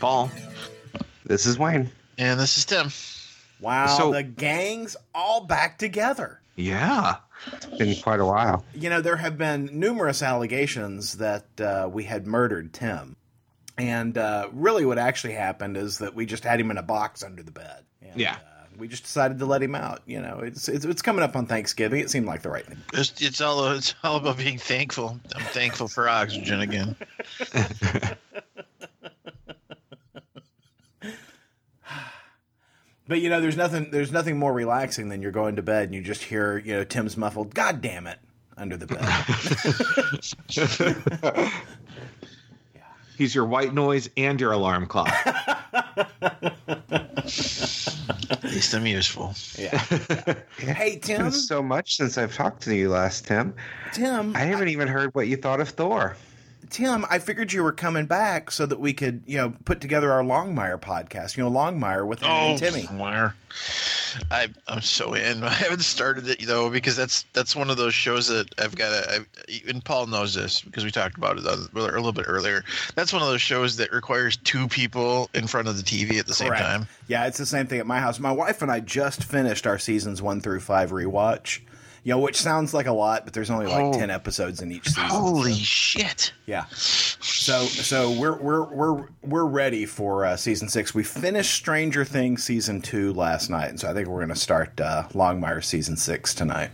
Paul. This is Wayne. And this is Tim. Wow, So- the gang's all back together. Yeah. It's been quite a while. You know, there have been numerous allegations that uh, we had murdered Tim. And uh, really, what actually happened is that we just had him in a box under the bed. And, Yeah. Uh, we just decided to let him out. You know, it's, it's it's coming up on Thanksgiving. It seemed like the right thing. It's, it's all it's all about being thankful. I'm thankful for oxygen again. But you know, there's nothing there's nothing more relaxing than you're going to bed and you just hear you know Tim's muffled "God damn it" under the bed. He's your white noise and your alarm clock. At least I'm useful. yeah. Hey Tim, so much since I've talked to you last, Tim. Tim, I haven't even heard what you thought of Thor. Tim, I figured you were coming back so that we could, you know, put together our Longmire podcast. You know, Longmire with him Oh, and Timmy. Where? I I'm so in. I haven't started it though because that's that's one of those shows that I've got to. And Paul knows this because we talked about it a a little bit earlier. That's one of those shows that requires two people in front of the TV at the same Correct. time. Yeah, it's the same thing at my house. My wife and I just finished our seasons one through five rewatch. You know, which sounds like a lot, but there's only like Oh. ten episodes in each season. Holy so- shit! Yeah. So so we're we're we're we're ready for uh, season six. We finished Stranger Things season two last night, and so I think we're going to start uh, Longmire season six tonight.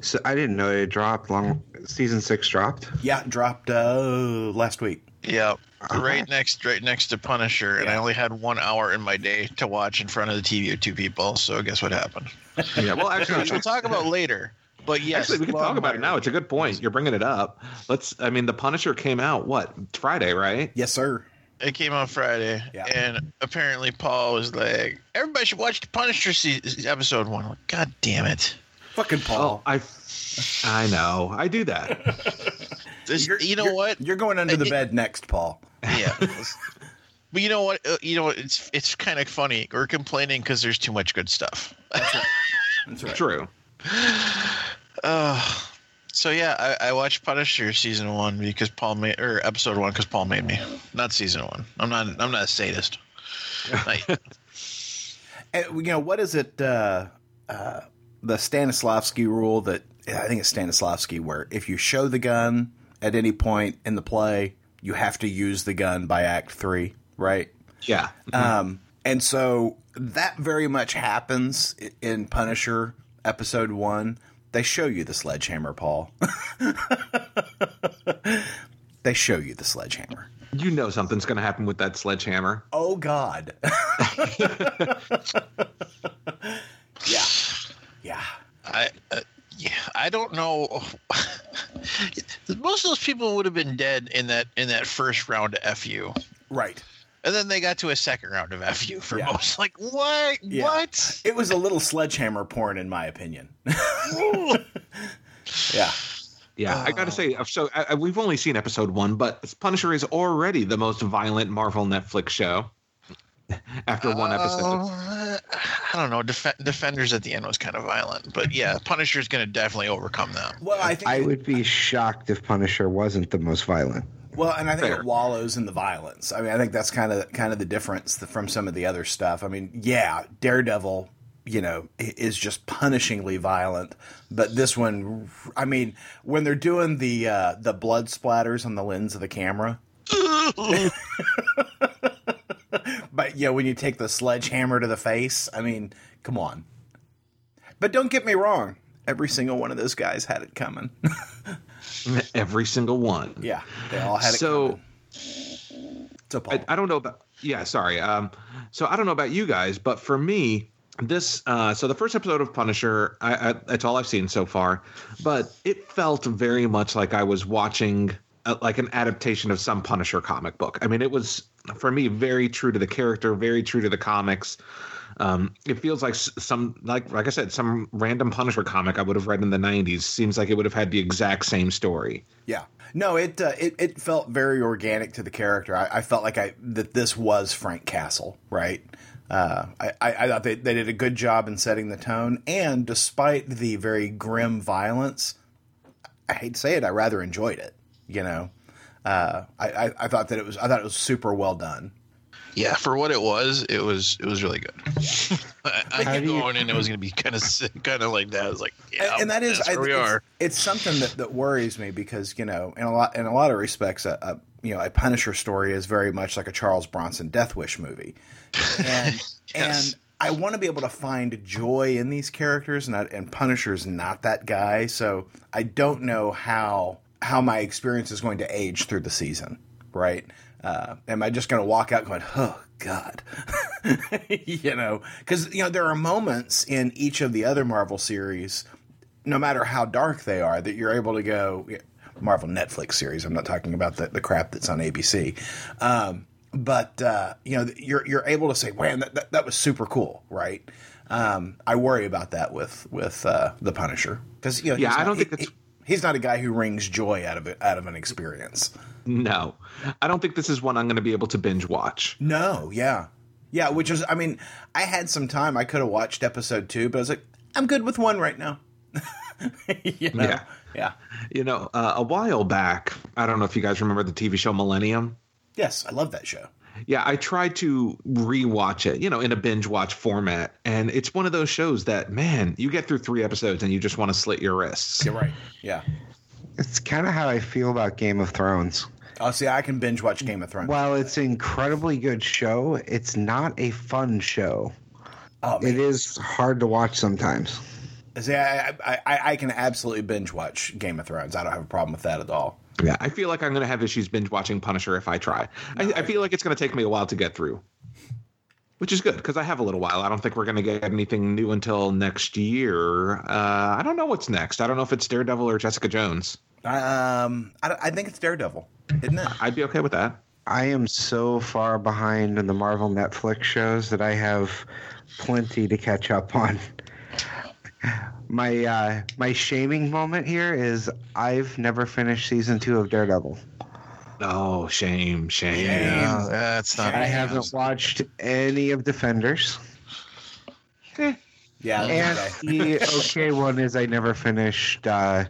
So I didn't know it dropped. Long season six dropped. Yeah, dropped uh, last week. Yeah, right next, right next to Punisher, and I only had one hour in my day to watch in front of the TV with two people. So guess what happened? yeah. Well, actually, Which we'll talk about later. But yes, actually, we can talk about it now. It's a good point. You're bringing it up. Let's. I mean, the Punisher came out what Friday, right? Yes, sir. It came out Friday, Yeah. and apparently Paul was like, "Everybody should watch the Punisher se- episode one." Like, God damn it! Fucking Oh, Paul. I. I know. I do that. This, You're- you know you're- what? You're going under the It- bed next, Paul. Yeah. but you know what? Uh, you know what? It's it's kind of funny. We're complaining because there's too much good stuff. That's right. True. Uh, so yeah, I, I watched Punisher season one because Paul made or episode one because Paul made me. Not season one. I'm not. I'm not a sadist. And, you know what is it? Uh, uh, the Stanislavski rule that I think it's Stanislavski, where if you show the gun at any point in the play, you have to use the gun by Act Three, right? Yeah. Um, and so that very much happens in Punisher episode one. They show you the sledgehammer, Paul. they show you the sledgehammer. You know something's going to happen with that sledgehammer. Oh God. yeah. Yeah. I. Uh, yeah, I don't know. Most of those people would have been dead in that in that first round of fu, Right. and then they got to a second round of fu for Yeah. most. Like what? Yeah. What? It was a little sledgehammer porn, in my opinion. yeah. Yeah, I got to oh. say, uh, so I, I- we've only seen episode one, but Punisher is already the most violent Marvel Netflix show. After one episode, Uh, I don't know. Def- Defenders at the end was kind of violent, but yeah, Punisher is going to definitely overcome them. Well, I think. I would be shocked if Punisher wasn't the most violent. well, and I think Fair. it wallows in the violence. I mean, I think that's kind of kind of the difference from some of the other stuff. I mean, yeah, Daredevil, you know, is just punishingly violent, but this one, I mean, when they're doing the uh, the blood splatters on the lens of the camera. But yeah, when you take the sledgehammer to the face, I mean, come on. But don't get me wrong, every single one of those guys had it coming. every single one. yeah, they all had it So coming. So I, I don't know about yeah, sorry. Um, so I don't know about you guys, but for me, this uh, so the first episode of Punisher, I, I, that's all I've seen so far, but it felt very much like I was watching uh like an adaptation of some Punisher comic book. I mean, it was for me very true to the character, very true to the comics. Um, it feels like some like like I said, some random Punisher comic I would have read in the '90s. Seems like it would have had the exact same story. Yeah. No, it, uh, it it felt very organic to the character. I, I felt like I that this was Frank Castle, right? Uh, I, I thought they, they did a good job in setting the tone, and despite the very grim violence, I hate to say it, I rather enjoyed it. You know, uh, I, I, I thought that it was I thought it was super well done. Yeah, for what it was, it was it was really good. I, I How kept going and it was going to be kind of kind of like that. I was like, yeah, and, and that is that's I, where we it's, are. It's something that, that worries me because you know in a lot in a lot of respects a, a you know a Punisher story is very much like a Charles Bronson Death Wish movie, and Yes. and I want to be able to find joy in these characters, and I, and Punisher's not that guy, so I don't know how how my experience is going to age through the season, right? Uh, am I just going to walk out going, oh God, you know? Because you know there are moments in each of the other Marvel series, no matter how dark they are, that you're able to go. Marvel Netflix series. I'm not talking about the, the crap that's on ABC. Um, but uh, you know, you're you're able to say, "Man, that, that, that was super cool," right? Um, I worry about that with with uh, the Punisher because you know, Yeah, I not- don't think he- it's- he- he's not a guy who wrings joy out of it out of an experience. No, I don't think this is one I'm going to be able to binge watch. No, yeah, yeah. Which is, I mean, I had some time. I could have watched episode two, but I was like, I'm good with one right now. you know? Yeah. yeah. You know, uh, a while back, I don't know if you guys remember the TV show Millennium. Yes, I love that show. Yeah, I tried to rewatch it, you know, in a binge watch format. And it's one of those shows that, man, you get through three episodes and you just want to slit your wrists. You're right. Yeah. It's kind of how I feel about Game of Thrones. Oh, see, I can binge watch Game of Thrones. While it's an incredibly good show, it's not a fun show. oh. It is hard to watch sometimes. See, I, I, I, I can absolutely binge watch Game of Thrones. I don't have a problem with that at all. Yeah, I feel like I'm going to have issues binge watching Punisher if I try. I, I feel like it's going to take me a while to get through, which is good because I have a little while. I don't think we're going to get anything new until next year. Uh, I don't know what's next. I don't know if it's Daredevil or Jessica Jones. Um, I, I think it's Daredevil, isn't it? I'd be okay with that. I am so far behind in the Marvel Netflix shows that I have plenty to catch up on. My uh, my shaming moment here is I've never finished season two of Daredevil. Oh, shame, shame. Yeah, that's not. I haven't watched any of Defenders. Yeah. And okay. the okay one is I never finished uh,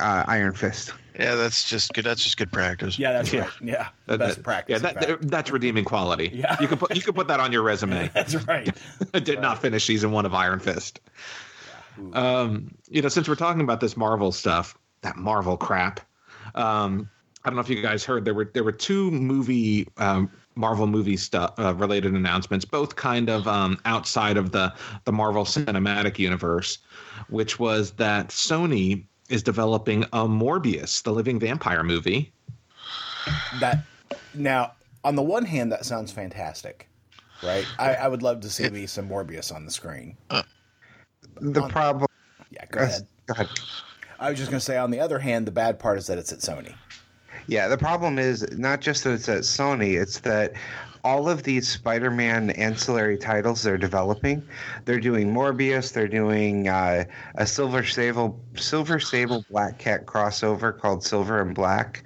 uh, Iron Fist. Yeah, that's just good. That's just good practice. Yeah, that's right. Yeah, That- best that- practice. Yeah, that, that's redeeming quality. Yeah. you can put you can put that on your resume. that's right. I did not finish season one of Iron Fist. Um, you know, since we're talking about this Marvel stuff, that Marvel crap. Um, I don't know if you guys heard there were there were two movie um, Marvel movie stuff uh, related announcements, both kind of um, outside of the the Marvel Cinematic Universe, which was that Sony is developing a Morbius, the living vampire movie. That now, on the one hand, that sounds fantastic, right? I, I would love to see me some Morbius on the screen. The problem. Yeah, go ahead. Go ahead. I was just going to say, on the other hand, the bad part is that it's at Sony. Yeah, the problem is not just that it's at Sony, it's that all of these Spider Man ancillary titles they're developing, they're doing Morbius, they're doing uh, a Silver Sable, Silver Sable Black Cat crossover called Silver and Black.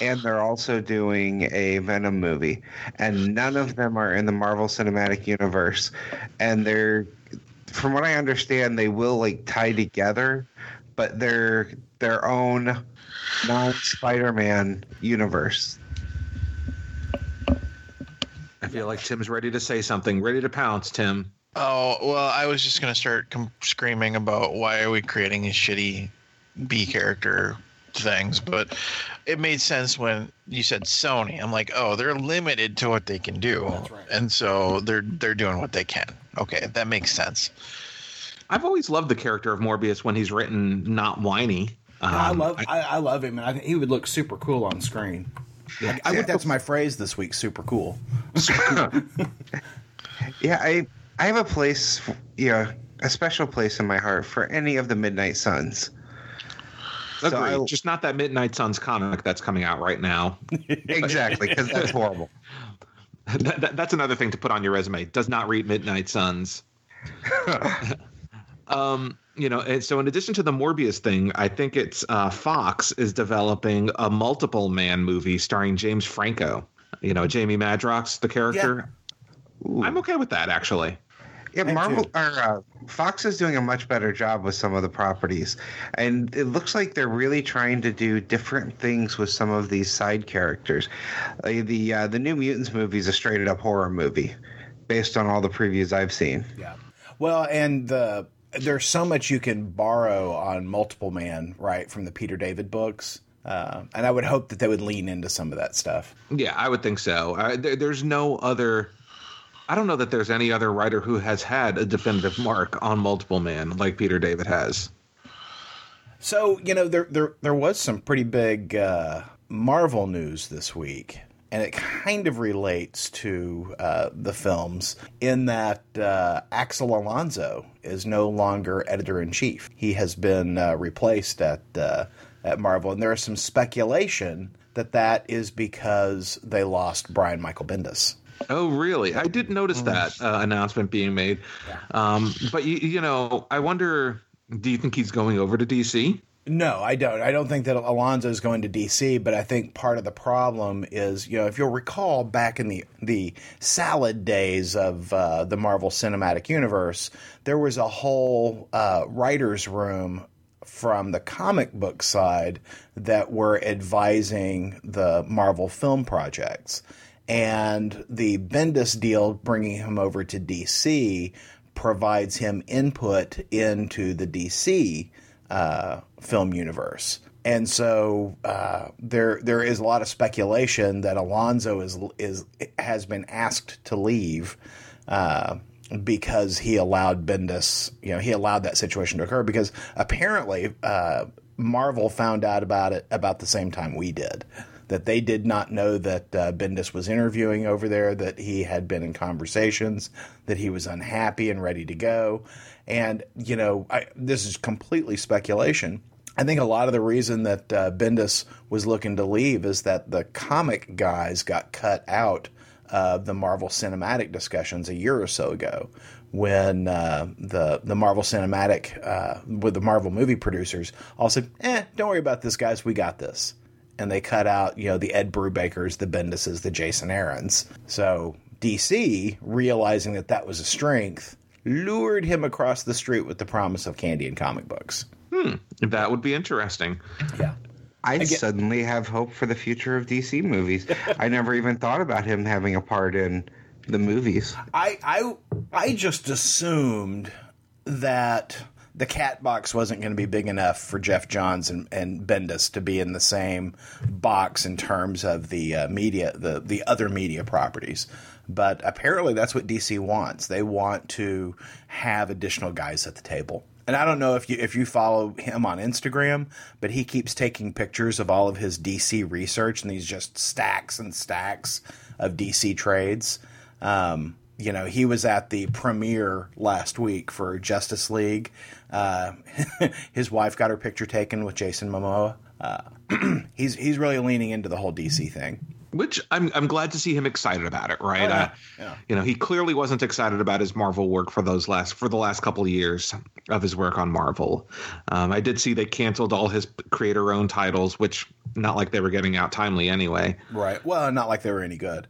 And they're also doing a Venom movie. And none of them are in the Marvel Cinematic Universe. And they're, from what I understand, they will like tie together, but they're their own non Spider Man universe. I feel like Tim's ready to say something, ready to pounce. Tim. Oh well, I was just gonna start com- screaming about why are we creating these shitty B character things, but it made sense when you said Sony. I'm like, oh, they're limited to what they can do, That's right. and so they're they're doing what they can. Okay, that makes sense. I've always loved the character of Morbius when he's written not whiny. Um, I love, I, I love him, and I think he would look super cool on screen. I, I think that's my phrase this week. Super cool. Yeah, I I have a place, yeah, a special place in my heart for any of the Midnight Suns. So I- Just not that Midnight Suns comic that's coming out right now. Exactly, because that's horrible. That, that- that's another thing to put on your resume. Does not read Midnight Suns. um, you know, and so in addition to the Morbius thing, I think it's uh, Fox is developing a multiple man movie starring James Franco. You know, Jamie Madrox, the character. Ooh. I'm okay with that actually. Yeah, Me Marvel too. or uh, Fox is doing a much better job with some of the properties, and it looks like they're really trying to do different things with some of these side characters. Like the uh, the New Mutants movie is a straight up horror movie, based on all the previews I've seen. Yeah. Well, and the there's so much you can borrow on Multiple Man, right, from the Peter David books. Uh, and I would hope that they would lean into some of that stuff. Yeah, I would think so. I, there, there's no other. I don't know that there's any other writer who has had a definitive mark on Multiple Man like Peter David has. So you know there there there was some pretty big uh, Marvel news this week, and it kind of relates to uh, the films in that uh, Axel Alonso is no longer editor in chief. He has been uh, replaced at uh, at Marvel, and there is some speculation that that is because they lost Brian Michael Bendis. Oh, really? I didn't notice that uh, announcement being made. Um, but you, you know, I wonder. Do you think he's going over to DC? No, I don't. I don't think that Alonso is going to DC, but I think part of the problem is, you know, if you'll recall back in the the salad days of uh, the Marvel Cinematic Universe, there was a whole uh, writers' room from the comic book side that were advising the Marvel film projects. And the Bendis deal bringing him over to DC provides him input into the DC uh, film universe. And so uh, there there is a lot of speculation that Alonso is is has been asked to leave uh, because he allowed Bendis, you know, he allowed that situation to occur because apparently uh, Marvel found out about it about the same time we did. That they did not know that uh, Bendis was interviewing over there, that he had been in conversations, that he was unhappy and ready to go. And, you know, I, this is completely speculation. I think a lot of the reason that uh, Bendis was looking to leave is that the comic guys got cut out of the Marvel Cinematic discussions a year or so ago when uh, the the Marvel Cinematic uh, with the Marvel movie producers all said, "Eh, don't worry about this, guys. We got this." And they cut out, you know, the Ed Brubakers, the Bendises, the Jason Aarons. So DC, realizing that that was a strength, lured him across the street with the promise of candy and comic books. Hmm, that would be interesting. Yeah. I get- suddenly have hope for the future of DC movies. I never even thought about him having a part in the movies. I I I just assumed that the cat box wasn't going to be big enough for Geoff Johns and, and Bendis to be in the same box in terms of the uh, media, the the other media properties. But apparently, that's what DC wants. They want to have additional guys at the table. And I don't know if you if you follow him on Instagram, but he keeps taking pictures of all of his DC research and these just stacks and stacks of DC trades. Um, you know, he was at the premiere last week for Justice League. Uh, his wife got her picture taken with Jason Momoa. Uh, he's he's really leaning into the whole DC thing. Which I'm I'm glad to see him excited about it, right? Oh, yeah. Uh, Yeah. You know, he clearly wasn't excited about his Marvel work for those last for the last couple of years of his work on Marvel. Um, I did see they canceled all his creator-owned titles, which not like they were getting out timely anyway. Right. Well, not like they were any good.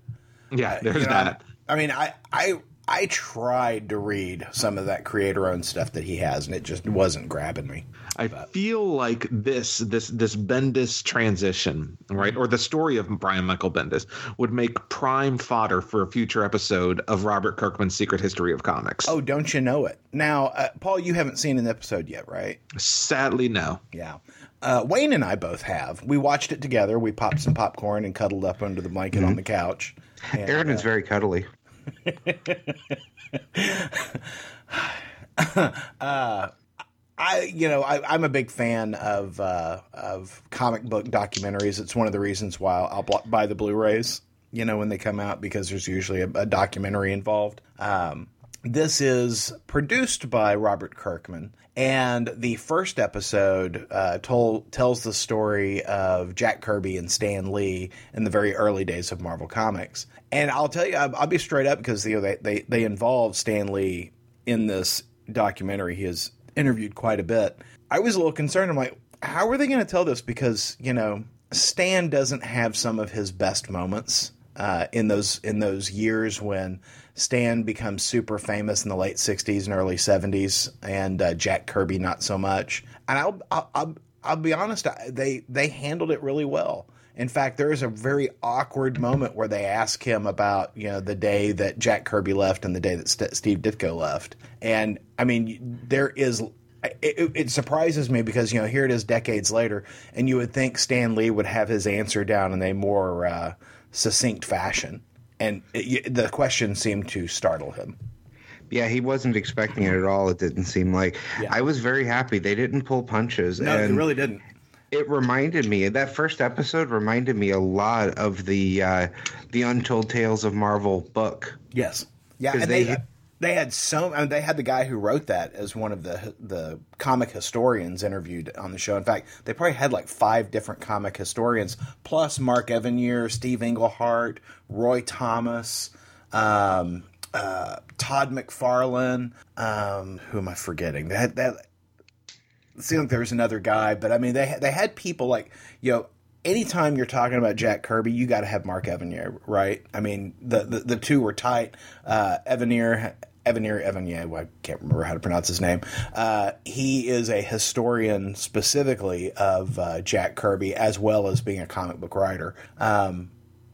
Yeah, there's You know, that. I mean, I I I tried to read some of that creator-owned stuff that he has, and it just wasn't grabbing me. I feel like this this this Bendis transition, right, or the story of Brian Michael Bendis would make prime fodder for a future episode of Robert Kirkman's Secret History of Comics. Oh, don't you know it? Now, uh, Paul, you haven't seen an episode yet, right? sadly, no. Yeah. Uh, Wayne and I both have. We watched it together. We popped some popcorn and cuddled up under the blanket on the couch. And, Aaron is very cuddly. I, you know, I, I'm a big fan of uh, of comic book documentaries. It's one of the reasons why I'll buy the Blu-rays. You know, when they come out, because there's usually a, a documentary involved. Um, this is produced by Robert Kirkman, and the first episode uh, told tells the story of Jack Kirby and Stan Lee in the very early days of Marvel Comics. And I'll tell you, I'll, I'll be straight up because you know they, they they involve Stan Lee in this documentary. He is interviewed quite a bit. I was a little concerned. I'm like, how are they going to tell this? Because you know, Stan doesn't have some of his best moments uh, in those in those years when Stan becomes super famous in the late '60s and early '70s, and uh, Jack Kirby not so much. And I'll I'll, I'll, I'll be honest, they they handled it really well. In fact, there is a very awkward moment where they ask him about you know the day that Jack Kirby left and the day that St- Steve Ditko left, and I mean there is it, it, surprises me because you know here it is decades later, and you would think Stan Lee would have his answer down in a more uh, succinct fashion, and it, the question seemed to startle him. Yeah, he wasn't expecting it at all. It didn't seem like. Yeah. I was very happy they didn't pull punches. No, and they really didn't. It reminded me that first episode reminded me a lot of the uh, the Untold Tales of Marvel book. Yes. Yeah, and they, they they had so I mean, they had the guy who wrote that as one of the the comic historians interviewed on the show. In fact, they probably had like five different comic historians plus Mark Evanier, Steve Englehart, Roy Thomas, um, uh, Todd McFarlane. Um, who am I forgetting? That. It seemed like there was another guy, but I mean they they had people like you know anytime you're talking about Jack Kirby, you got to have Mark Evanier, right? I mean, the, the, the two were tight. Uh, Evanier Evanier Evanier, I can't remember how to pronounce his name. Uh, he is a historian specifically of uh, Jack Kirby, as well as being a comic book writer. Um,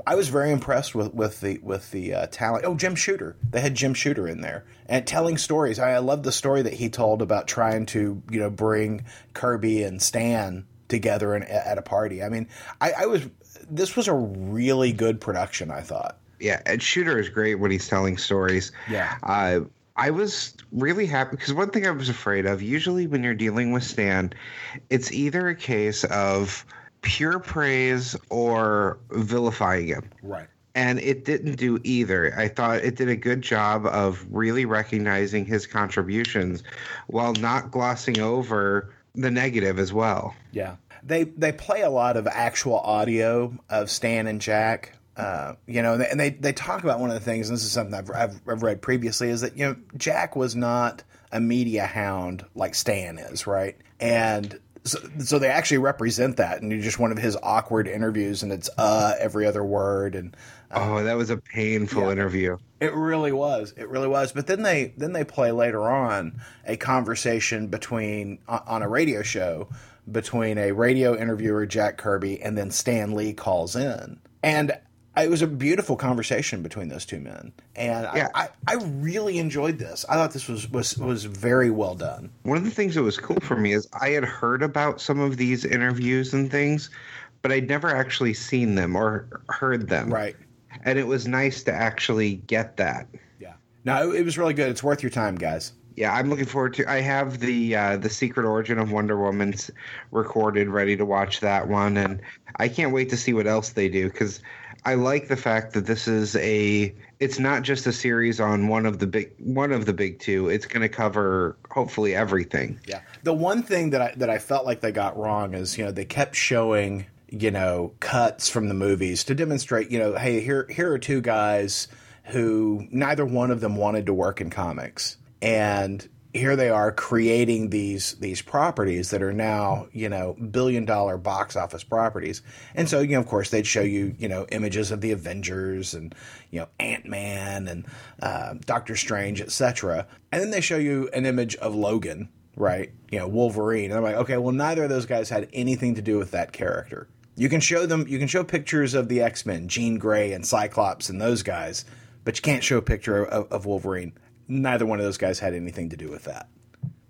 I was very impressed with, with the with the uh, talent. Oh, Jim Shooter. They had Jim Shooter in there and telling stories. I, I love the story that he told about trying to you know bring Kirby and Stan together in, at a party. I mean, I, I was this was a really good production. I thought yeah, Ed Shooter is great when he's telling stories. Yeah. Uh, I was really happy because one thing I was afraid of, usually when you're dealing with Stan, it's either a case of pure praise or vilifying him. Right. And it didn't do either. I thought it did a good job of really recognizing his contributions while not glossing over the negative as well. Yeah. They they play a lot of actual audio of Stan and Jack uh, you know, and they, they talk about one of the things, and this is something I've, I've, I've read previously, is that, you know, Jack was not a media hound like Stan is, right? And so, so they actually represent that, and you just one of his awkward interviews, and it's uh every other word, and uh, oh, that was a painful yeah, interview. It really was. It really was. But then they then they play later on a conversation between on a radio show between a radio interviewer Jack Kirby and then Stan Lee calls in, and it was a beautiful conversation between those two men, and yeah. I, I, I, really enjoyed this. I thought this was, was was very well done. One of the things that was cool for me is I had heard about some of these interviews and things, but I'd never actually seen them or heard them. Right, and it was nice to actually get that. Yeah, no, it was really good. It's worth your time, guys yeah, I'm looking forward to. I have the uh, the Secret Origin of Wonder Woman's recorded, ready to watch that one, and I can't wait to see what else they do because I like the fact that this is a it's not just a series on one of the big one of the big two. It's going to cover hopefully everything. Yeah. The one thing that I that I felt like they got wrong is, you know, they kept showing, you know, cuts from the movies to demonstrate, you know, hey, here here are two guys who neither one of them wanted to work in comics. And here they are creating these these properties that are now you know billion dollar box office properties. And so you know of course they'd show you you know images of the avengers and you know ant-man and uh, doctor strange etc and then they show you an image of logan right? You know wolverine. And i'm like okay well neither of those guys had anything to do with that character. You can show them you can show pictures of the x-men jean grey and cyclops and those guys but you can't show a picture of, of wolverine neither one of those guys had anything to do with that.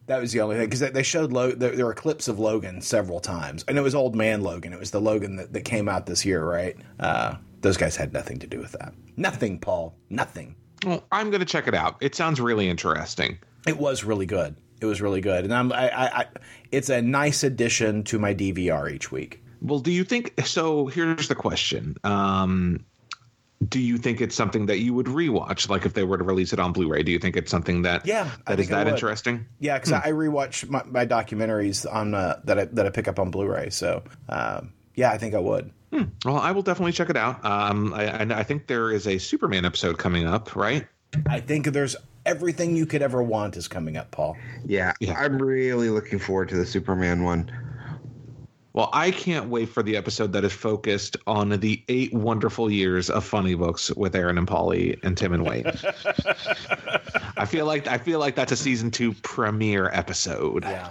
That was the only thing because they showed Lo- there, were clips of Logan several times, and it was old man Logan. It was the Logan that, that came out this year, right? Uh, those guys had nothing to do with that. Nothing, Paul. Nothing. Well, I'm going to check it out. It sounds really interesting. It was really good. It was really good, and I'm I, I, I it's a nice addition to my DVR each week. Well, do you think so? Here's the question. Um, do you think it's something that you would rewatch? Like if they were to release it on Blu-ray, do you think it's something that yeah that is that interesting? Yeah, because hmm. I rewatch my, my documentaries on uh, that I, that I pick up on Blu-ray. So um, yeah, I think I would. Hmm. Well, I will definitely check it out. Um, I, I think there is a Superman episode coming up, right? I think there's everything you could ever want is coming up, Paul. Yeah, yeah. I'm really looking forward to the Superman one. Well, I can't wait for the episode that is focused on the eight wonderful years of funny books with Aaron and Polly and Tim and Wayne. I feel like I feel like that's a season two premiere episode. Yeah.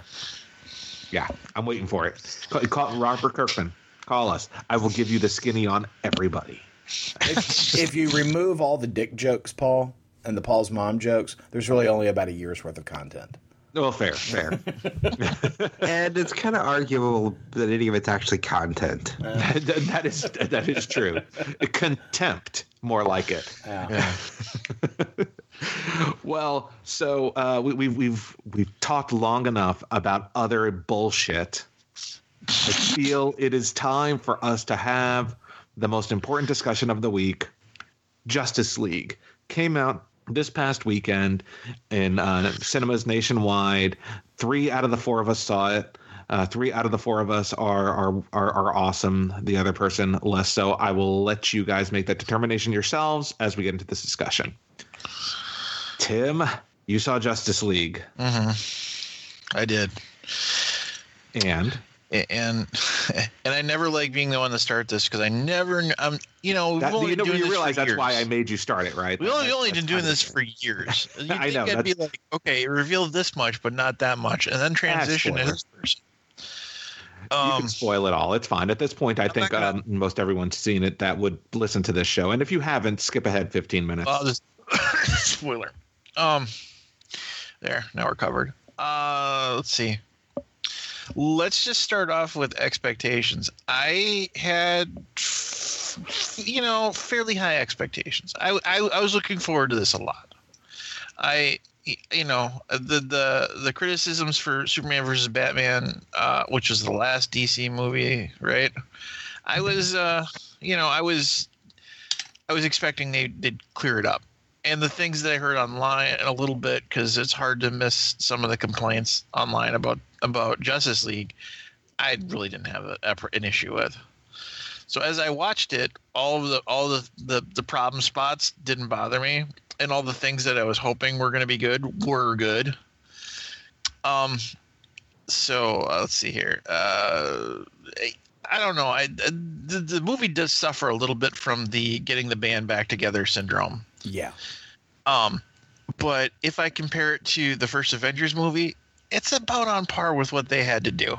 Yeah, I'm waiting for it. Call, call Robert Kirkman. Call us. I will give you the skinny on everybody. If, if you remove all the dick jokes, Paul, and the Paul's mom jokes, there's really only about a year's worth of content. Well, fair, fair. and it's kind of arguable that any of it's actually content. that, that is that is true. Contempt, more like it. Yeah. Well, so uh, we, we've we've we've talked long enough about other bullshit. I feel it is time for us to have the most important discussion of the week. Justice League came out this past weekend in uh, cinemas nationwide. Three out of the four of us saw it. Uh, three out of the four of us are, are are are awesome. The other person less so. I will let you guys make that determination yourselves as we get into this discussion. Tim, you saw Justice League, Mm-hmm. I did. and And and I never like being the one to start this because I never, I'm, you know, we've that, only you know you this realize that's years. why I made you start it, right? We only That- only been doing this for years. You I know, I'd be like, okay, reveal this much, but not that much, and then transition spoiler. this person. you Um, can spoil it all. It's fine. At this point, I I'm think gonna- um, most everyone's seen it that would listen to this show. And if you haven't, skip ahead 15 minutes. Well, just spoiler. Um, there. Now we're covered. Uh, let's see. Let's just start off with expectations. I had, you know, fairly high expectations. I, I, I was looking forward to this a lot. I, you know, the the the criticisms for Superman versus Batman, uh, which was the last DC movie, right? I was, uh, you know, I was I was expecting they did clear it up. And the things that I heard online a little bit because it's hard to miss some of the complaints online about about Justice League, I really didn't have a, a- an issue with. So as I watched it, all of the all the, the the problem spots didn't bother me, and all the things that I was hoping were going to be good were good. Um, so uh, let's see here. Uh, I- I don't know. I the, the movie does suffer a little bit from the getting the band back together syndrome. Yeah. Um, but if I compare it to the first Avengers movie, it's about on par with what they had to do.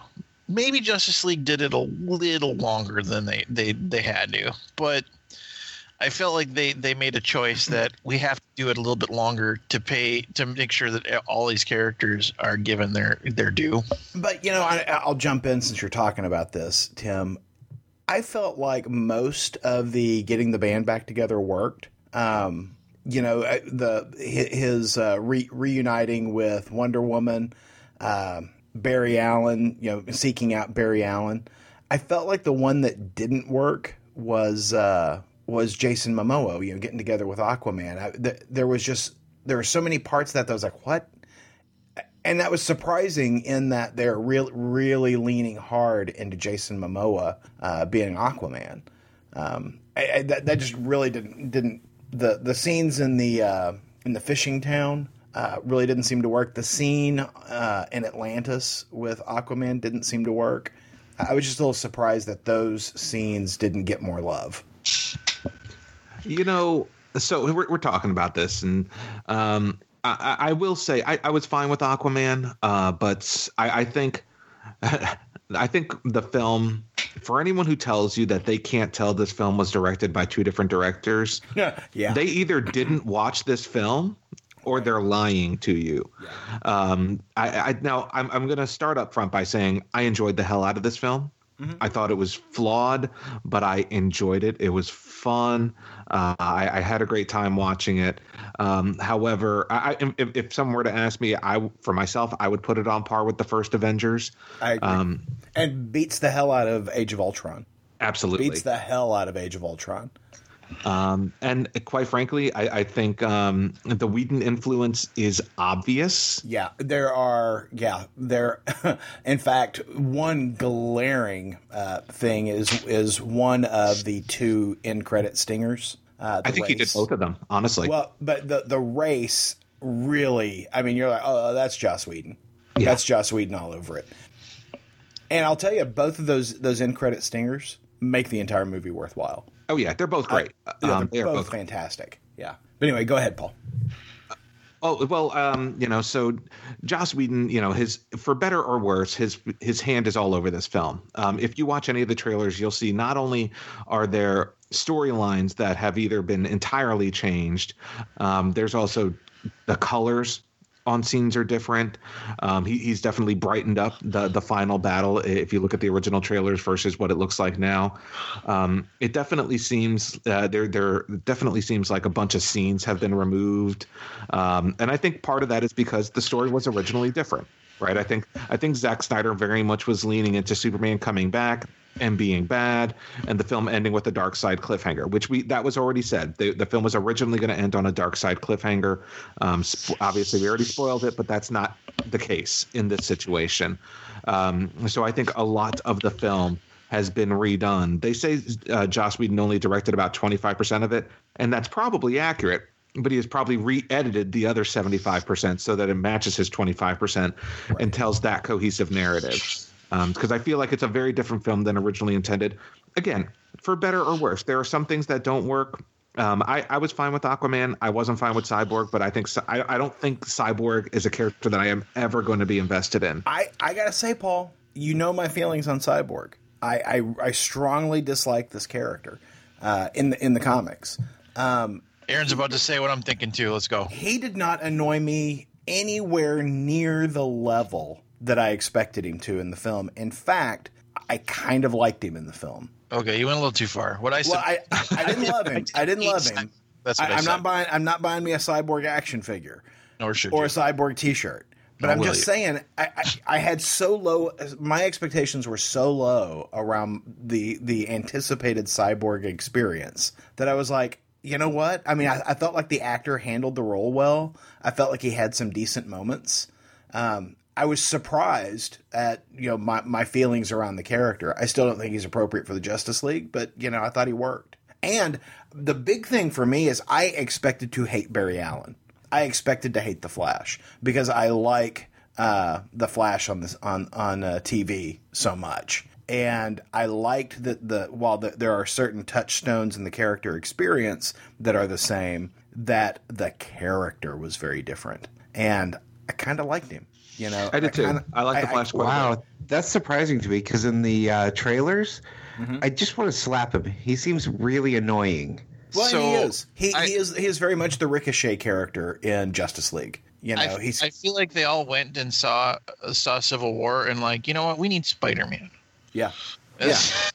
Maybe Justice League did it a little longer than they they they had to, but I felt like they they made a choice that we have to do it a little bit longer to pay to make sure that all these characters are given their their due. But you know, I, I'll jump in since you're talking about this, Tim. I felt like most of the getting the band back together worked. Um, you know, the his uh, re- reuniting with Wonder Woman, um Barry Allen. You know, seeking out Barry Allen. I felt like the one that didn't work was uh, was Jason Momoa. You know, getting together with Aquaman. I, th- there was just there were so many parts that I was like, what? and that was surprising in that they're really really leaning hard into Jason Momoa uh, being Aquaman. Um, I, I, that, that just really didn't didn't the the scenes in the uh, in the fishing town uh, really didn't seem to work. The scene uh, in Atlantis with Aquaman didn't seem to work. I was just a little surprised that those scenes didn't get more love. You know, so we're, we're talking about this, and um, I, I I will say I, I was fine with Aquaman, uh, but I, I think I think the film for anyone who tells you that they can't tell this film was directed by two different directors, yeah, they either didn't watch this film or they're lying to you. Um, I, I now I'm I'm going to start up front by saying I enjoyed the hell out of this film. I thought it was flawed, but I enjoyed it. It was fun. Uh, I, I had a great time watching it. Um, however, I, if, if someone were to ask me, I for myself, I would put it on par with the first Avengers. I agree. Um, and beats the hell out of Age of Ultron. absolutely. Beats the hell out of Age of Ultron. Um, and quite frankly, I, I think um, the Whedon influence is obvious. Yeah, there are. Yeah, there. in fact, one glaring uh, thing is is one of the two end credit stingers. Uh, I think he did both of them, honestly. Well, but the the race really. I mean, you're like, oh, that's Joss Whedon. Yeah. That's Joss Whedon all over it. And I'll tell you, both of those those end credit stingers make the entire movie worthwhile. Oh yeah, they're both great. Yeah, um, they're they are both, both fantastic. Yeah. But anyway, go ahead, Paul. Oh well, um, you know, so Joss Whedon, you know, his for better or worse, his his hand is all over this film. Um, if you watch any of the trailers, you'll see not only are there storylines that have either been entirely changed, um, there's also the colors on scenes are different. Um, he, he's definitely brightened up the the final battle. If you look at the original trailers versus what it looks like now, um, it definitely seems uh, there there definitely seems like a bunch of scenes have been removed, um, and I think part of that is because the story was originally different. Right, I think I think Zack Snyder very much was leaning into Superman coming back and being bad, and the film ending with a Darkseid cliffhanger, which we that was already said. The, the film was originally going to end on a Darkseid cliffhanger. Um, obviously, we already spoiled it, but that's not the case in this situation. Um, so I think a lot of the film has been redone. They say uh, Joss Whedon only directed about 25% of it, and that's probably accurate. But he has probably re-edited the other 75% so that it matches his 25% and tells that cohesive narrative because um, I feel like it's a very different film than originally intended. Again, for better or worse, there are some things that don't work. Um, I, I was fine with Aquaman. I wasn't fine with Cyborg, but I think I, I don't think Cyborg is a character that I am ever going to be invested in. I, I gotta say, Paul, you know my feelings on Cyborg. I, I, I strongly dislike this character uh, in the in the comics. Um, Aaron's about to say what I'm thinking too. Let's go. he did not annoy me anywhere near the level that I expected him to in the film. In fact, I kind of liked him in the film. Okay, you went a little too far. What I said. Well, I, I didn't love him. I didn't love him. That's what I, I, I'm said. not buying. I'm not buying me a cyborg action figure Nor should or you. a cyborg T-shirt. But Nor I'm just you. saying, I, I, I had so low. My expectations were so low around the the anticipated cyborg experience that I was like, you know what? I mean, I, I felt like the actor handled the role well. I felt like he had some decent moments. Um, I was surprised at you know my my feelings around the character. I still don't think he's appropriate for the Justice League, but you know I thought he worked. And the big thing for me is I expected to hate Barry Allen. I expected to hate the Flash because I like uh, the Flash on this on on uh, TV so much, and I liked that the while the, there are certain touchstones in the character experience that are the same, that the character was very different, and I kind of liked him. You know, I did too. kinda- I like the Flash quite a bit. Wow, that's surprising to me because in the uh, trailers, Mm-hmm. I just want to slap him. He seems really annoying. Well, So, he is. He, I- he is. He is very much the Ricochet character in Justice League. You know, I, he's I feel like they all went and saw saw Civil War and like, you know what? We need Spider Man. Yeah. That's,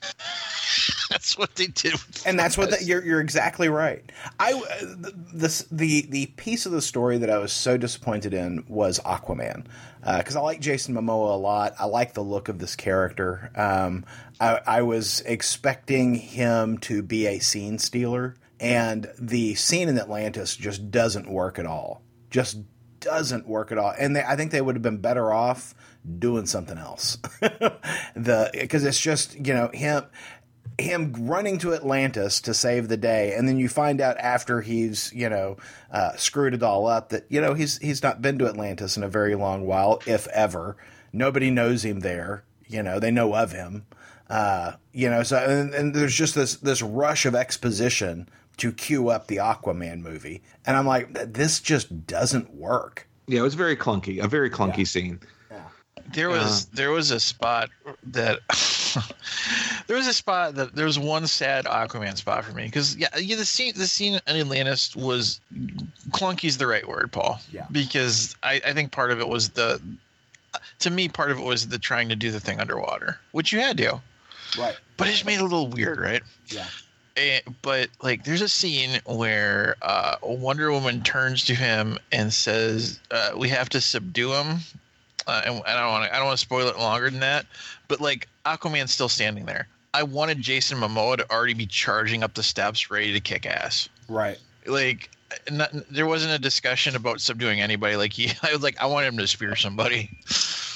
that's what they did. with and that's what the, you're you're exactly right. I the, this the the piece of the story that I was so disappointed in was Aquaman because I like Jason Momoa a lot. I like the look of this character. Um, I, I was expecting him to be a scene stealer, and the scene in Atlantis just doesn't work at all. Just doesn't work at all. And they, I think they would have been better off doing something else. the because it's just you know him him running to Atlantis to save the day, and then you find out after he's you know uh, screwed it all up that you know he's he's not been to Atlantis in a very long while, if ever. Nobody knows him there. You know they know of him. Uh, you know so and, and there's just this this rush of exposition to cue up the Aquaman movie, and I'm like this just doesn't work. Yeah, it was very clunky, a very clunky scene. There was there was a spot that there was a spot that there was one sad Aquaman spot for me because yeah, yeah the scene the scene in Atlantis was clunky is the right word Paul Yeah. because I, I think part of it was the to me part of it was the trying to do the thing underwater which you had to Right. but it just made it a little weird right Yeah. But like there's a scene where uh, Wonder Woman turns to him and says, uh, "We have to subdue him." Uh, and I don't want to I don't want to spoil it longer than that, but like Aquaman's still standing there. I wanted Jason Momoa to already be charging up the steps, ready to kick ass. Right. Like, not, there wasn't a discussion about subduing anybody. Like he, I was like, I wanted him to spear somebody.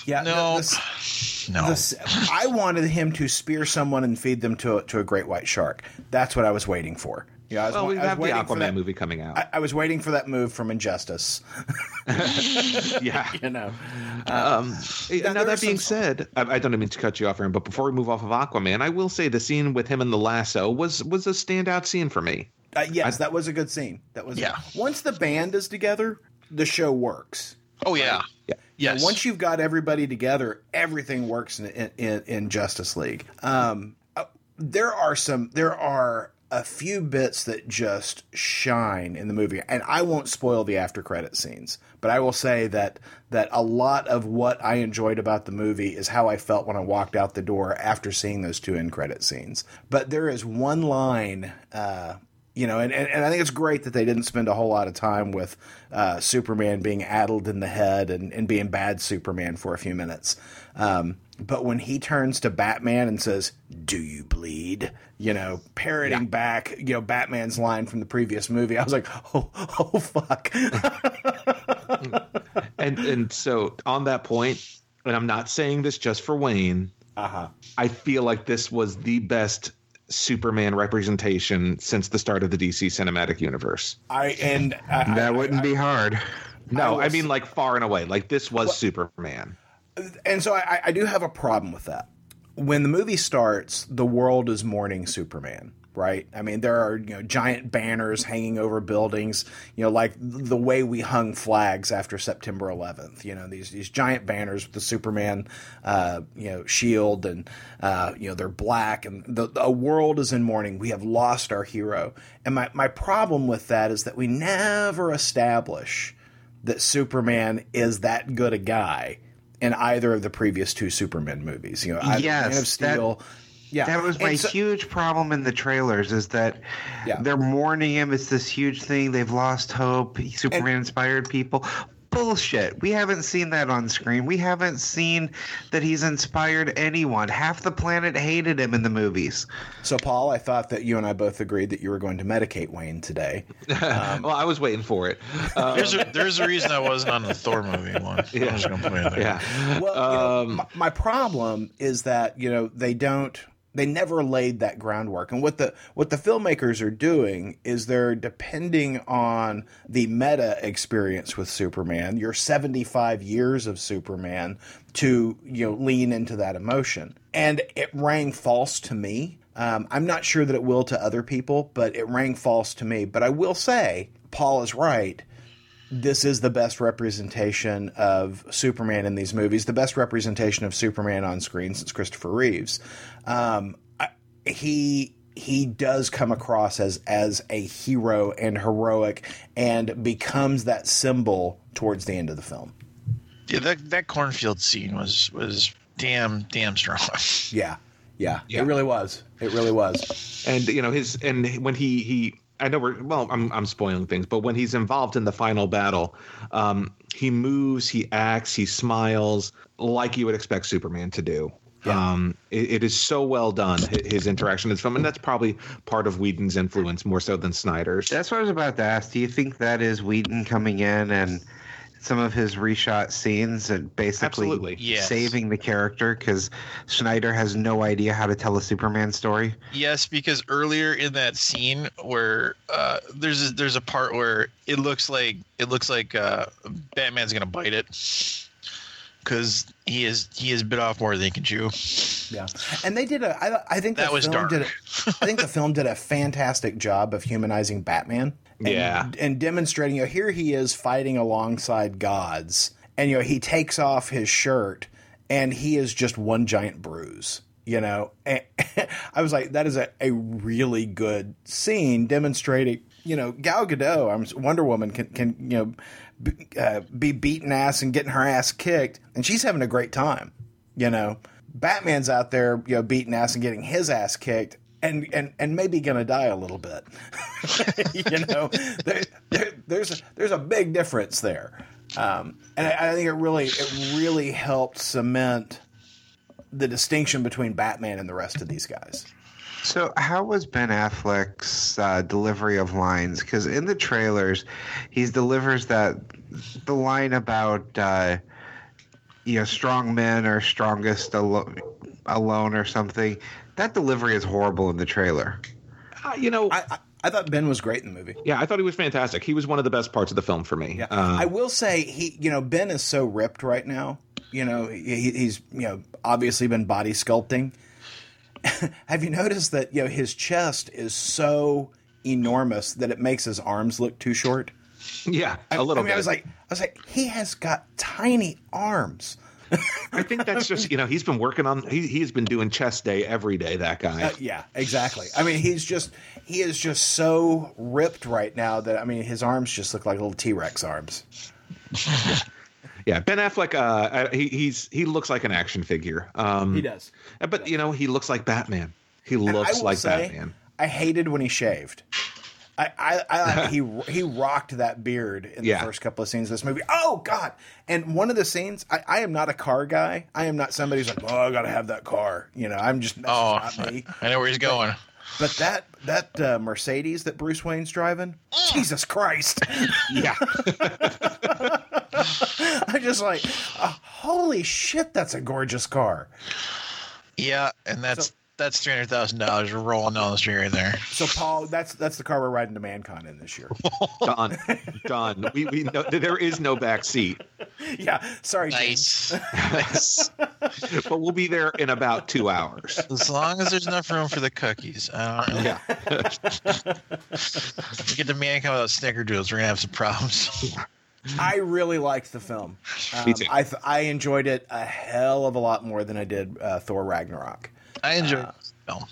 Yeah. No, this- no. This, I wanted him to spear someone and feed them to a, to a great white shark. That's what I was waiting for. Yeah, I was, well, wa- we I was have the waiting for Aquaman that- movie coming out. I, I was waiting for that move from Injustice. yeah. You know, Um, now now, that being some- said, I, I don't mean to cut you off, Aaron, but before we move off of Aquaman, I will say the scene with him and the lasso was was a standout scene for me. uh, yes, that was a good scene. That was Yeah. Once the band is together, the show works. Oh yeah. Yeah. Yes. Once you've got everybody together, everything works in in, in, in Justice League. Um, uh, there are some. There are a few bits that just shine in the movie, and I won't spoil the after credit scenes, but I will say that that a lot of what I enjoyed about the movie is how I felt when I walked out the door after seeing those two end credit scenes. But there is one line. Uh, you know, and, and, and I think it's great that they didn't spend a whole lot of time with uh, Superman being addled in the head and, and being bad Superman for a few minutes. Um, but when he turns to Batman and says, Do you bleed? You know, parroting back, you know, Batman's line from the previous movie, I was like, Oh, oh fuck. And and so on that point, and I'm not saying this just for Wayne, uh huh. I feel like this was the best Superman representation since the start of the DC cinematic universe. I, and I, That I- wouldn't be hard. No, I I, mean like far and away. Like this was Superman. And so I, I do have a problem with that. When the movie starts, the world is mourning Superman, right? I mean, there are you know giant banners hanging over buildings, you know, like the way we hung flags after September 11th. You know, these these giant banners with the Superman, uh, you know, shield, and uh, you know they're black, and the, the world is in mourning. We have lost our hero, and my my problem with that is that we never establish that Superman is that good a guy in either of the previous two Superman movies. You know, either Yes, Man of that- Steel. yeah, That was my so- huge problem in the trailers is that Yeah. they're mourning him. It's this huge thing. They've lost hope. Superman inspired people. Bullshit. We haven't seen that on screen. We haven't seen that he's inspired anyone. Half the planet hated him in the movies. So, Paul, I thought that you and I both agreed that you were going to medicate Wayne today. Um, well, I was waiting for it. Uh, There's a there's a reason I wasn't on the Thor movie one. Yeah. I'm just gonna put it there. yeah. Well, you know, Um, my, my problem is that you know they don't they never laid that groundwork. And what the what the filmmakers are doing is they're depending on the meta experience with superman your 75 years of superman to you know lean into that emotion. And it rang false to me. Um, i'm not sure that it will to other people but it rang false to me. But i will say paul is right this is the best representation of Superman in these movies, the best representation of Superman on screen since Christopher Reeves. Um, I, he he does come across as as a hero and heroic, and becomes that symbol towards the end of the film. Yeah, that that cornfield scene was was damn damn strong. Yeah, yeah, Yeah. it really was. It really was. and you know his and when he he I know we're well I'm I'm spoiling things, but when he's involved in the final battle, um, he moves, he acts, he smiles like you would expect Superman to do. Um, it, it is so well done his interaction is film, and that's probably part of Whedon's influence more so than Snyder's. That's what I was about to ask. Do you think that is Whedon coming in and some of his reshot scenes and basically Absolutely. Yes. saving the character because Snyder has no idea how to tell a Superman story? yes, because earlier in that scene where uh, there's a, there's a part where it looks like it looks like uh, Batman's gonna bite it because he is he is bit off more than he can chew. Yeah, and they did a. I, I think That the was film dark. did. A, I think the film did a fantastic job of humanizing Batman. And, Yeah. and demonstrating. You know, here he is fighting alongside gods, and you know he takes off his shirt, and he is just one giant bruise. You know, and I was like, that is a, a really good scene demonstrating. You know, Gal Gadot, I'm Wonder Woman can can you know be, uh, be beaten ass and getting her ass kicked, and she's having a great time. You know, Batman's out there, you know, beating ass and getting his ass kicked, and and and maybe gonna die a little bit. you know, there, there, there's a, there's a big difference there, um, and I, I think it really it really helped cement the distinction between Batman and the rest of these guys. So, how was Ben Affleck's uh, delivery of lines? Because in the trailers, he delivers that the line about uh, you know strong men are strongest alo- alone or something. That delivery is horrible in the trailer. Uh, you know, I, I, I thought Ben was great in the movie. Yeah, I thought he was fantastic. He was one of the best parts of the film for me. Yeah, Uh, I will say he, you know, Ben is so ripped right now. You know, he, he's you know obviously been body sculpting. Have you noticed that you know his chest is so enormous that it makes his arms look too short? yeah, a little I mean, bit. I was like, I was like, he has got tiny arms. I think that's just you know he's been working on he he's been doing chest day every day. That guy. Uh, yeah, exactly. I mean, he's just he is just so ripped right now that I mean, his arms just look like little T Rex arms. yeah, Ben Affleck. Uh, uh, he he's he looks like an action figure. Um, He does. but you know he looks like Batman. He looks like say, Batman. I hated when he shaved. I, I, I he he rocked that beard in Yeah. the first couple of scenes of this movie. Oh God! And one of the scenes, I, I am not a car guy. I am not somebody who's like, oh, I gotta have that car. You know, I'm just Oh, not me. I know where he's going. But that that uh, Mercedes that Bruce Wayne's driving, Jesus Christ! Yeah, I'm just like, uh, holy shit, that's a gorgeous car. Yeah, and that's that's three hundred thousand dollars rolling down the street right there. So Paul, that's that's the car we're riding to ManCon in this year. done, done. We we no, there is no back seat, yeah, sorry, James. Nice. nice. but we'll be there in about two hours. As long as there's enough room for the cookies. I don't really. Yeah, If we get the ManCon come without snickerdoodles, we're gonna have some problems. I really liked the film. Um, Me too. I th- I enjoyed it a hell of a lot more than I did uh, Thor Ragnarok. I enjoyed this film.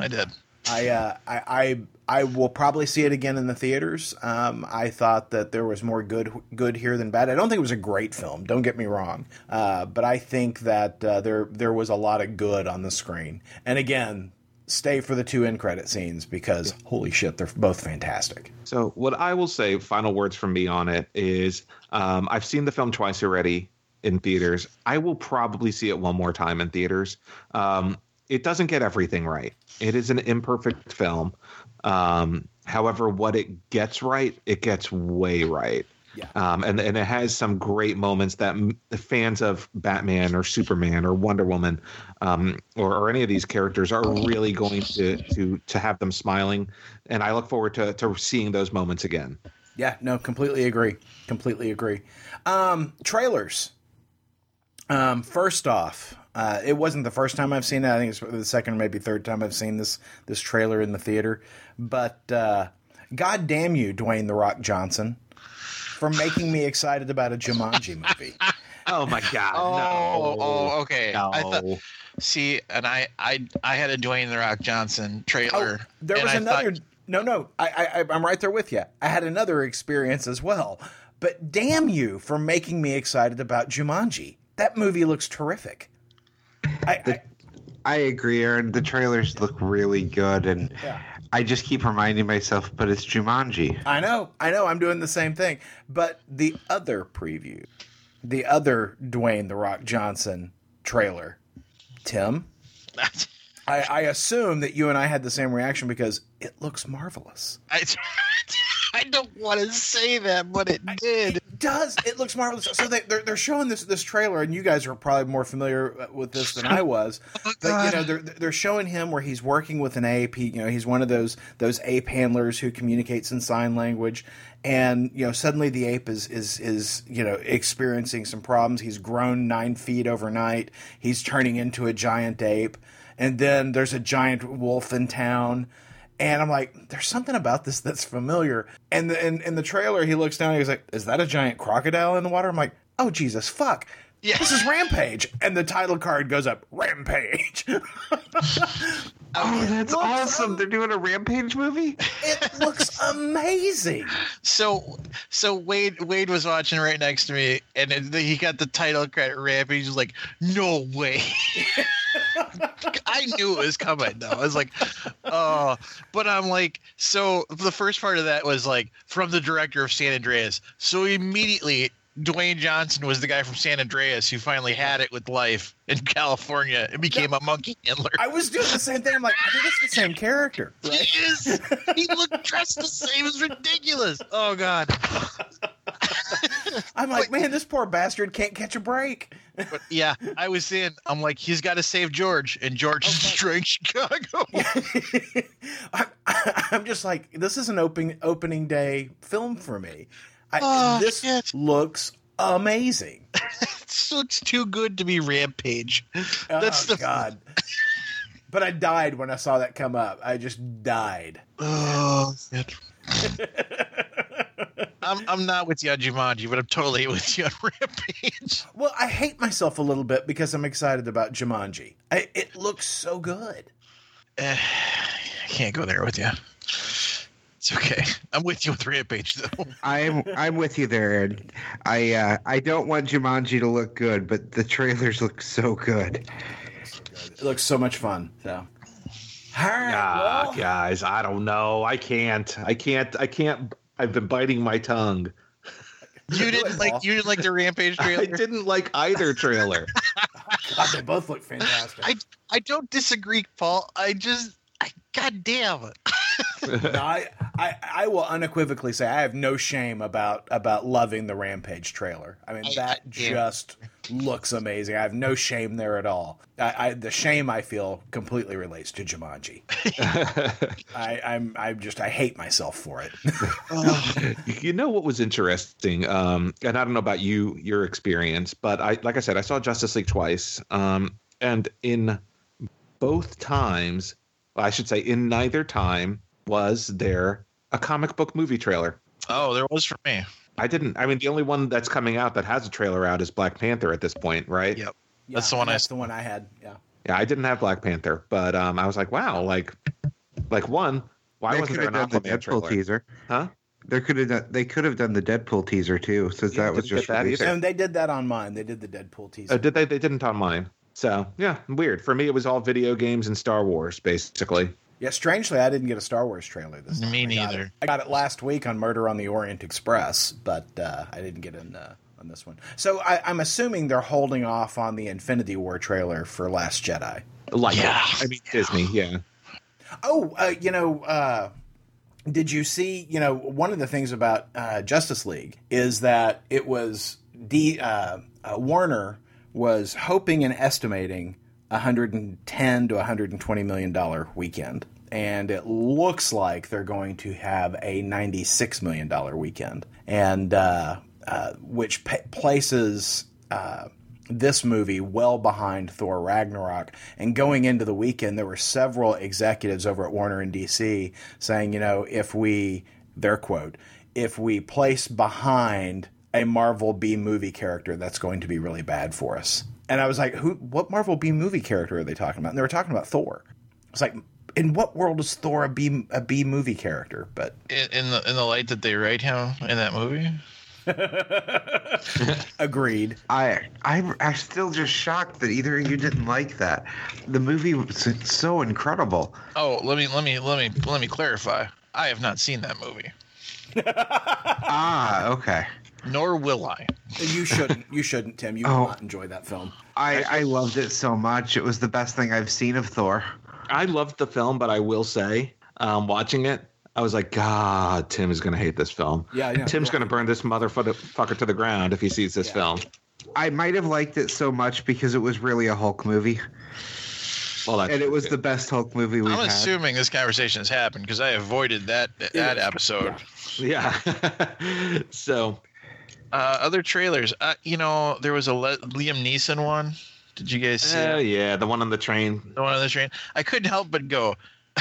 I did. I, uh, I I I will probably see it again in the theaters. Um, I thought that there was more good good here than bad. I don't think it was a great film. Don't get me wrong, uh, but I think that uh, there there was a lot of good on the screen. And again, stay for the two end credit scenes because holy shit, they're both fantastic. So what I will say, final words from me on it is, um, I've seen the film twice already in theaters. I will probably see it one more time in theaters. Um, it doesn't get everything right. It is an imperfect film. Um, however, what it gets right, it gets way right. Yeah. Um, and and it has some great moments that the fans of Batman or Superman or Wonder Woman um, or, or any of these characters are really going to to to have them smiling, and I look forward to to seeing those moments again. Yeah, no, completely agree. Completely agree. Um, trailers. Um, first off, uh, it wasn't the first time I've seen it. I think it's the second, or maybe third time I've seen this this trailer in the theater. But uh, God damn you, Dwayne the Rock Johnson, for making me excited about a Jumanji movie. Oh my God! Oh, no. oh, okay. No. I thought. See, and I, I, I had a Dwayne the Rock Johnson trailer. Oh, there was another. thought- no, no, I, I, I'm right there with you. I had another experience as well. But damn you for making me excited about Jumanji. That movie looks terrific. I, I, I agree, Aaron. The trailers look really good, and Yeah. I just keep reminding myself, but it's Jumanji. I know, I know, I'm doing the same thing. But the other preview, the other Dwayne the Rock Johnson trailer, Tim, I, I assume that you and I had the same reaction because it looks marvelous. I, I don't want to say that, but it did. It does. It looks marvelous. So they, they're, they're showing this this trailer, and you guys are probably more familiar with this than I oh, was. But you know, they're they're showing him where he's working with an ape. He, you know, he's one of those those ape handlers who communicates in sign language. And you know, suddenly the ape is is is you know experiencing some problems. He's grown nine feet overnight. He's turning into a giant ape, and then there's a giant wolf in town. And I'm like, there's something about this that's familiar. And the, in, in the trailer, he looks down he's like, is that a giant crocodile in the water? I'm like, oh, Jesus, fuck. Yeah. This is Rampage. And the title card goes up, Rampage. Oh, that's awesome! They're doing a Rampage movie. it looks amazing. So, so Wade Wade was watching right next to me, and he got the title credit Rampage. He's like, "No way!" I knew it was coming. Though I was like, "Oh," but I'm like, so the first part of that was like from the director of San Andreas. So immediately, Dwayne Johnson was the guy from San Andreas who finally had it with life in California and became a monkey handler. I was doing the same thing. I'm like, I think it's the same character. He is. He looked dressed the same. It was ridiculous. Oh God. I'm like, man, this poor bastard can't catch a break. but yeah, I was in. I'm like, he's got to save George, and George oh, is destroying Chicago. I, I'm just like, this is an opening opening day film for me. I, Oh, this shit. looks amazing. this looks too good to be Rampage. That's oh, the God. but I died when I saw that come up. I just died. Oh, shit. I'm I'm not with you on Jumanji, but I'm totally with you on Rampage. Well, I hate myself a little bit because I'm excited about Jumanji. I, it looks so good. Eh, I can't go there with you. It's okay. I'm with you with Rampage though. I'm I'm with you there, and I uh, I don't want Jumanji to look good, but the trailers look so good. It looks so much fun. So, all right. Ah, well, guys, I don't know. I can't. I can't. I can't. I've been biting my tongue. You didn't like you didn't like the Rampage trailer. I didn't like either trailer. God, they both look fantastic. I I don't disagree, Paul. I just I god damn it. No, I, I, I will unequivocally say I have no shame about about loving the Rampage trailer. I mean, I- that I- yeah. just looks amazing. I have no shame there at all. I, I the shame I feel completely relates to Jumanji. I, I'm I just I hate myself for it. you know what was interesting um and i don't know about you your experience but i like i said i saw justice league twice um and in both times well, i should say in neither time was there a comic book movie trailer Oh, there was for me. i didn't i mean the only one that's coming out that has a trailer out is black panther at this point right Yep. Yeah, That's the one I That's s- the one I had. Yeah. yeah i didn't have black panther but um i was like wow like like one why they wasn't could there have an done the Deadpool trailer teaser. huh They could have done. They could have done the Deadpool teaser too, since Yeah, that was just that either. And they did that on mine. They did the Deadpool teaser. Oh, did they? They didn't on mine. So yeah, weird. For me, it was all video games and Star Wars, basically. yeah, strangely, I didn't get a Star Wars trailer this time. Me I got neither. I got it last week on Murder on the Orient Express, but uh, I didn't get it uh, on this one. So I, I'm assuming they're holding off on the Infinity War trailer for Last Jedi. Like, Yeah. I mean Disney. Yeah. Oh, uh, you know, uh, did you see? You know, one of the things about uh, Justice League is that it was D, uh, uh, Warner was hoping and estimating 110 to 120 million dollar weekend, and it looks like they're going to have a 96 million dollar weekend, and uh, uh, which pa- places. Uh, this movie well behind Thor Ragnarok. And going into the weekend, there were several executives over at Warner in DC saying, you know, if we, their quote, if we place behind a Marvel B movie character, that's going to be really bad for us. And I was like, who, what Marvel B movie character are they talking about? And they were talking about Thor. It's like, in what world is Thor a B, a B movie character? But In, in the in the light that they write him in that movie. agreed. I I'm, I'm still just shocked that either of you didn't like that. The movie was so incredible. Oh, let me let me let me let me clarify. I have not seen that movie, Ah, okay. Nor will I. You shouldn't. You shouldn't, Tim. You will Oh. not enjoy that film. I I loved it so much. It was the best thing I've seen of Thor. I loved the film, but I will say, um, watching it, I was like, God, Tim is going to hate this film. Yeah, yeah. Tim's going to burn this motherfucker to the ground if he sees this Yeah. film. I might have liked it so much because it was really a Hulk movie, Well, that's and it was too. the best Hulk movie we've I'm had. assuming this conversation has happened because I avoided that that episode. yeah. so Uh, other trailers, uh, you know, there was a Le- Liam Neeson one. Did you guys see uh, it? yeah, the one on the train. the one on the train? I couldn't help but go.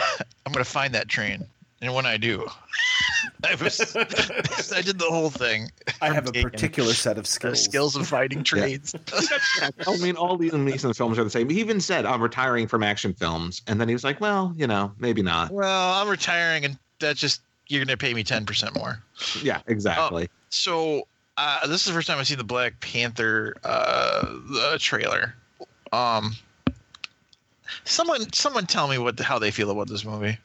I'm gonna find that train, and when I do, I was I did the whole thing. I have a taken. particular set of The skills. skills of fighting trains. I mean, all Liam Neeson films are the same. He even said, "I'm retiring from action films," and then he was like, "Well, you know, maybe not." well, I'm retiring, and that's just you're gonna pay me ten percent more. Yeah, exactly. So uh, this is the first time I've seen the Black Panther uh, the trailer. Um, someone, someone, tell me what the, how they feel about this movie.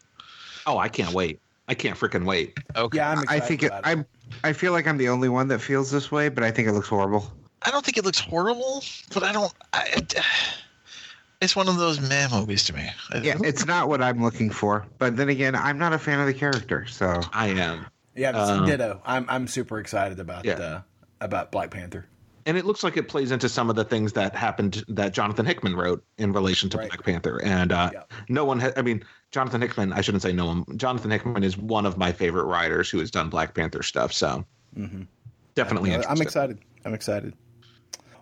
Oh, I can't wait. I can't freaking wait. Okay, Yeah, I'm I think it, it. I'm. I feel like I'm the only one that feels this way, but I think it looks horrible. I don't think it looks horrible, but I don't. I, it, it's one of those meh movies to me. Yeah, it's not what I'm looking for. But then again, I'm not a fan of the character, so I am. Yeah, Um, ditto. I'm I'm super excited about Yeah. uh, about Black Panther. and it looks like it plays into some of the things that happened that Jonathan Hickman wrote in relation to Right. Black Panther. And uh, Yeah. no one, ha- I mean, Jonathan Hickman. I shouldn't say no one. Jonathan Hickman is one of my favorite writers who has done Black Panther stuff. So definitely, Uh, I'm excited. I'm excited.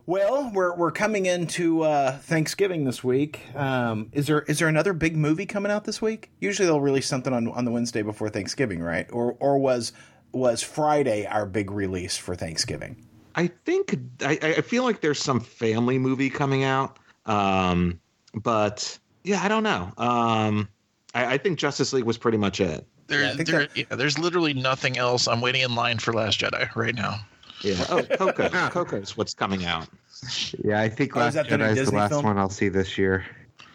Well, we're we're coming into uh, Thanksgiving this week. Um, is there is there another big movie coming out this week? Usually they'll release something on, on the Wednesday before Thanksgiving, right? Or or was was Friday our big release for Thanksgiving? I think I, I feel like there's some family movie coming out, um, but yeah, I don't know. Um, I, I think Justice League was pretty much it. There, Yeah, there, that- yeah, there's literally nothing else. I'm waiting in line for Last Jedi right now. Yeah. Oh, Coco. Coco's what's coming out. Yeah, I think Oh, is Last that the Jedi is the last film? one I'll see this year.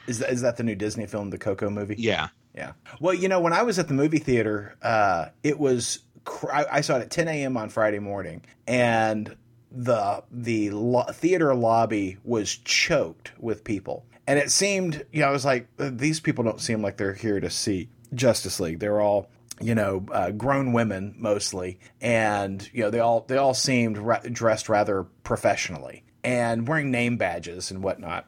Is that, is that the new Disney film, the Coco movie? Yeah. Yeah. Well, you know, when I was at the movie theater, uh, it was cr- I, I saw it at 10 a.m. on Friday morning, and the the lo- theater lobby was choked with people, and it seemed, you know, I was like, uh, these people don't seem like they're here to see Justice League. They're all you know, uh, grown women mostly, and you know they all they all seemed ra- dressed rather professionally and wearing name badges and whatnot.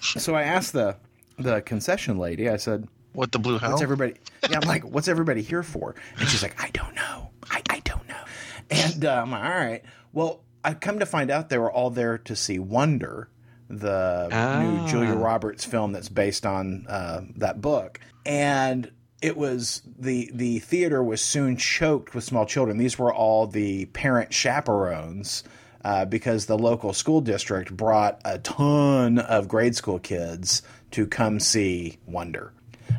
so I asked the the concession lady. I said, What the blue hell? What's everybody? Yeah, I'm like, what's everybody here for? And she's like, I don't know. I, I don't know. And uh, I'm like, all right. Well, I come to find out they were all there to see Wonder, the new Ah. Julia Roberts film that's based on uh, that book, and it was the the theater was soon choked with small children. These were all the parent chaperones. Uh, because the local school district brought a ton of grade school kids to come see Wonder.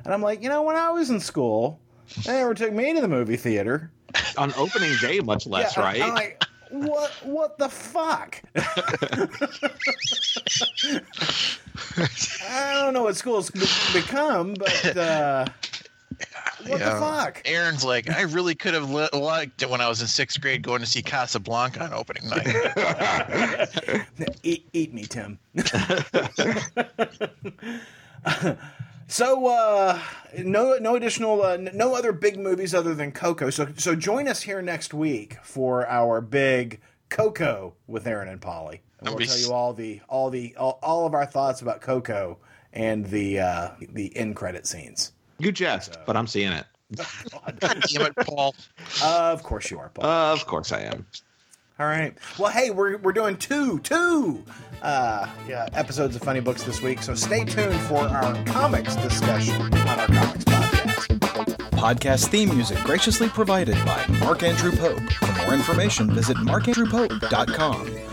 And I'm like, you know, when I was in school, they never took me to the movie theater. On opening day, much less, Yeah, right? I'm like, what? What the fuck? I don't know what schools become, but uh, what the fuck? Aaron's like, I really could have li- liked it when I was in sixth grade going to see Casablanca on opening night. Eat, eat me, Tim. so, uh, no, no additional, uh, no other big movies other than Coco. So, so join us here next week for our big Coco with Aaron and Polly. And we'll tell you all the, all the, all, all of our thoughts about Coco and the, uh, the end credit scenes. You jest, but I'm seeing it. Damn it, Paul. Of course you are, Paul. Uh, of course I am. All right. Well, hey, we're, we're doing two, two uh, yeah, episodes of Funny Books this week, so stay tuned for our comics discussion on our comics podcast. Podcast theme music graciously provided by Mark Andrew Pope. For more information, visit markandrewpope.com.